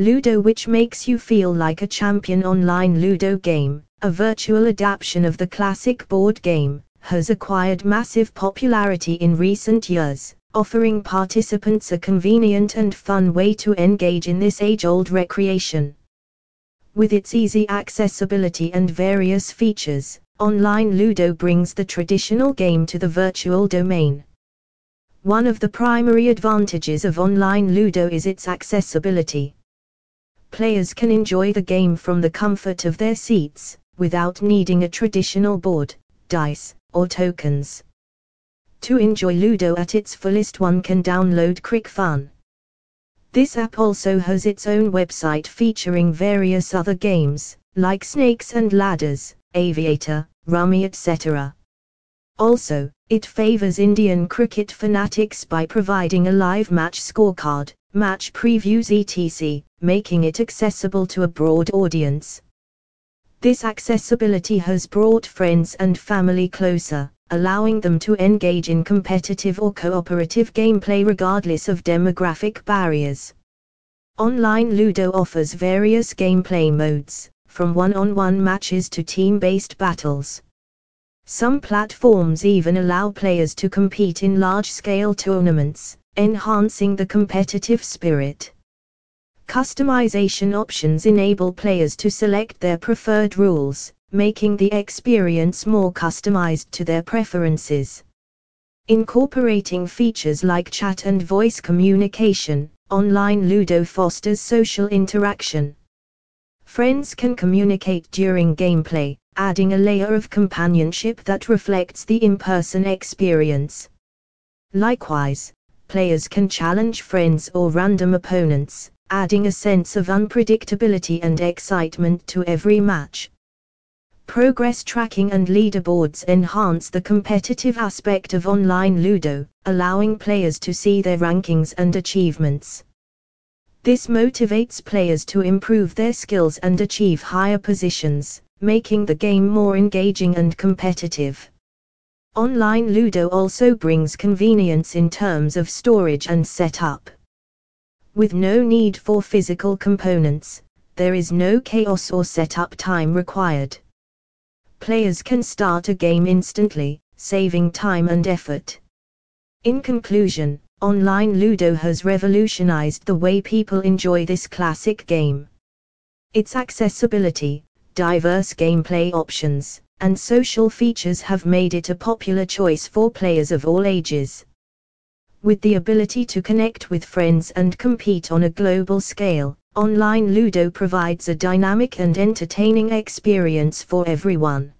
Ludo which makes you feel like a champion online Ludo game, a virtual adaptation of the classic board game, has acquired massive popularity in recent years, offering participants a convenient and fun way to engage in this age-old recreation. With its easy accessibility and various features, online Ludo brings the traditional game to the virtual domain. One of the primary advantages of online Ludo is its accessibility players can enjoy the game from the comfort of their seats, without needing a traditional board, dice, or tokens. To enjoy Ludo at its fullest one can download CricFun. This app also has its own website featuring various other games, like Snakes and Ladders, Aviator, Rummy etc. Also, it favors Indian cricket fanatics by providing a live match scorecard, match previews etc., making it accessible to a broad audience. This accessibility has brought friends and family closer, allowing them to engage in competitive or cooperative gameplay regardless of demographic barriers. Online Ludo offers various gameplay modes, from one-on-one matches to team-based battles. Some platforms even allow players to compete in large-scale tournaments, enhancing the competitive spirit. Customization options enable players to select their preferred rules, making the experience more customized to their preferences. Incorporating features like chat and voice communication, online Ludo fosters social interaction. Friends can communicate during gameplay, adding a layer of companionship that reflects the in person experience. Likewise, players can challenge friends or random opponents, adding a sense of unpredictability and excitement to every match. Progress tracking and leaderboards enhance the competitive aspect of online Ludo, allowing players to see their rankings and achievements. This motivates players to improve their skills and achieve higher positions, making the game more engaging and competitive. Online Ludo also brings convenience in terms of storage and setup. With no need for physical components, there is no chaos or setup time required. Players can start a game instantly, saving time and effort. In conclusion, online Ludo has revolutionized the way people enjoy this classic game. Its accessibility, diverse gameplay options, and social features have made it a popular choice for players of all ages. With the ability to connect with friends and compete on a global scale, online Ludo provides a dynamic and entertaining experience for everyone.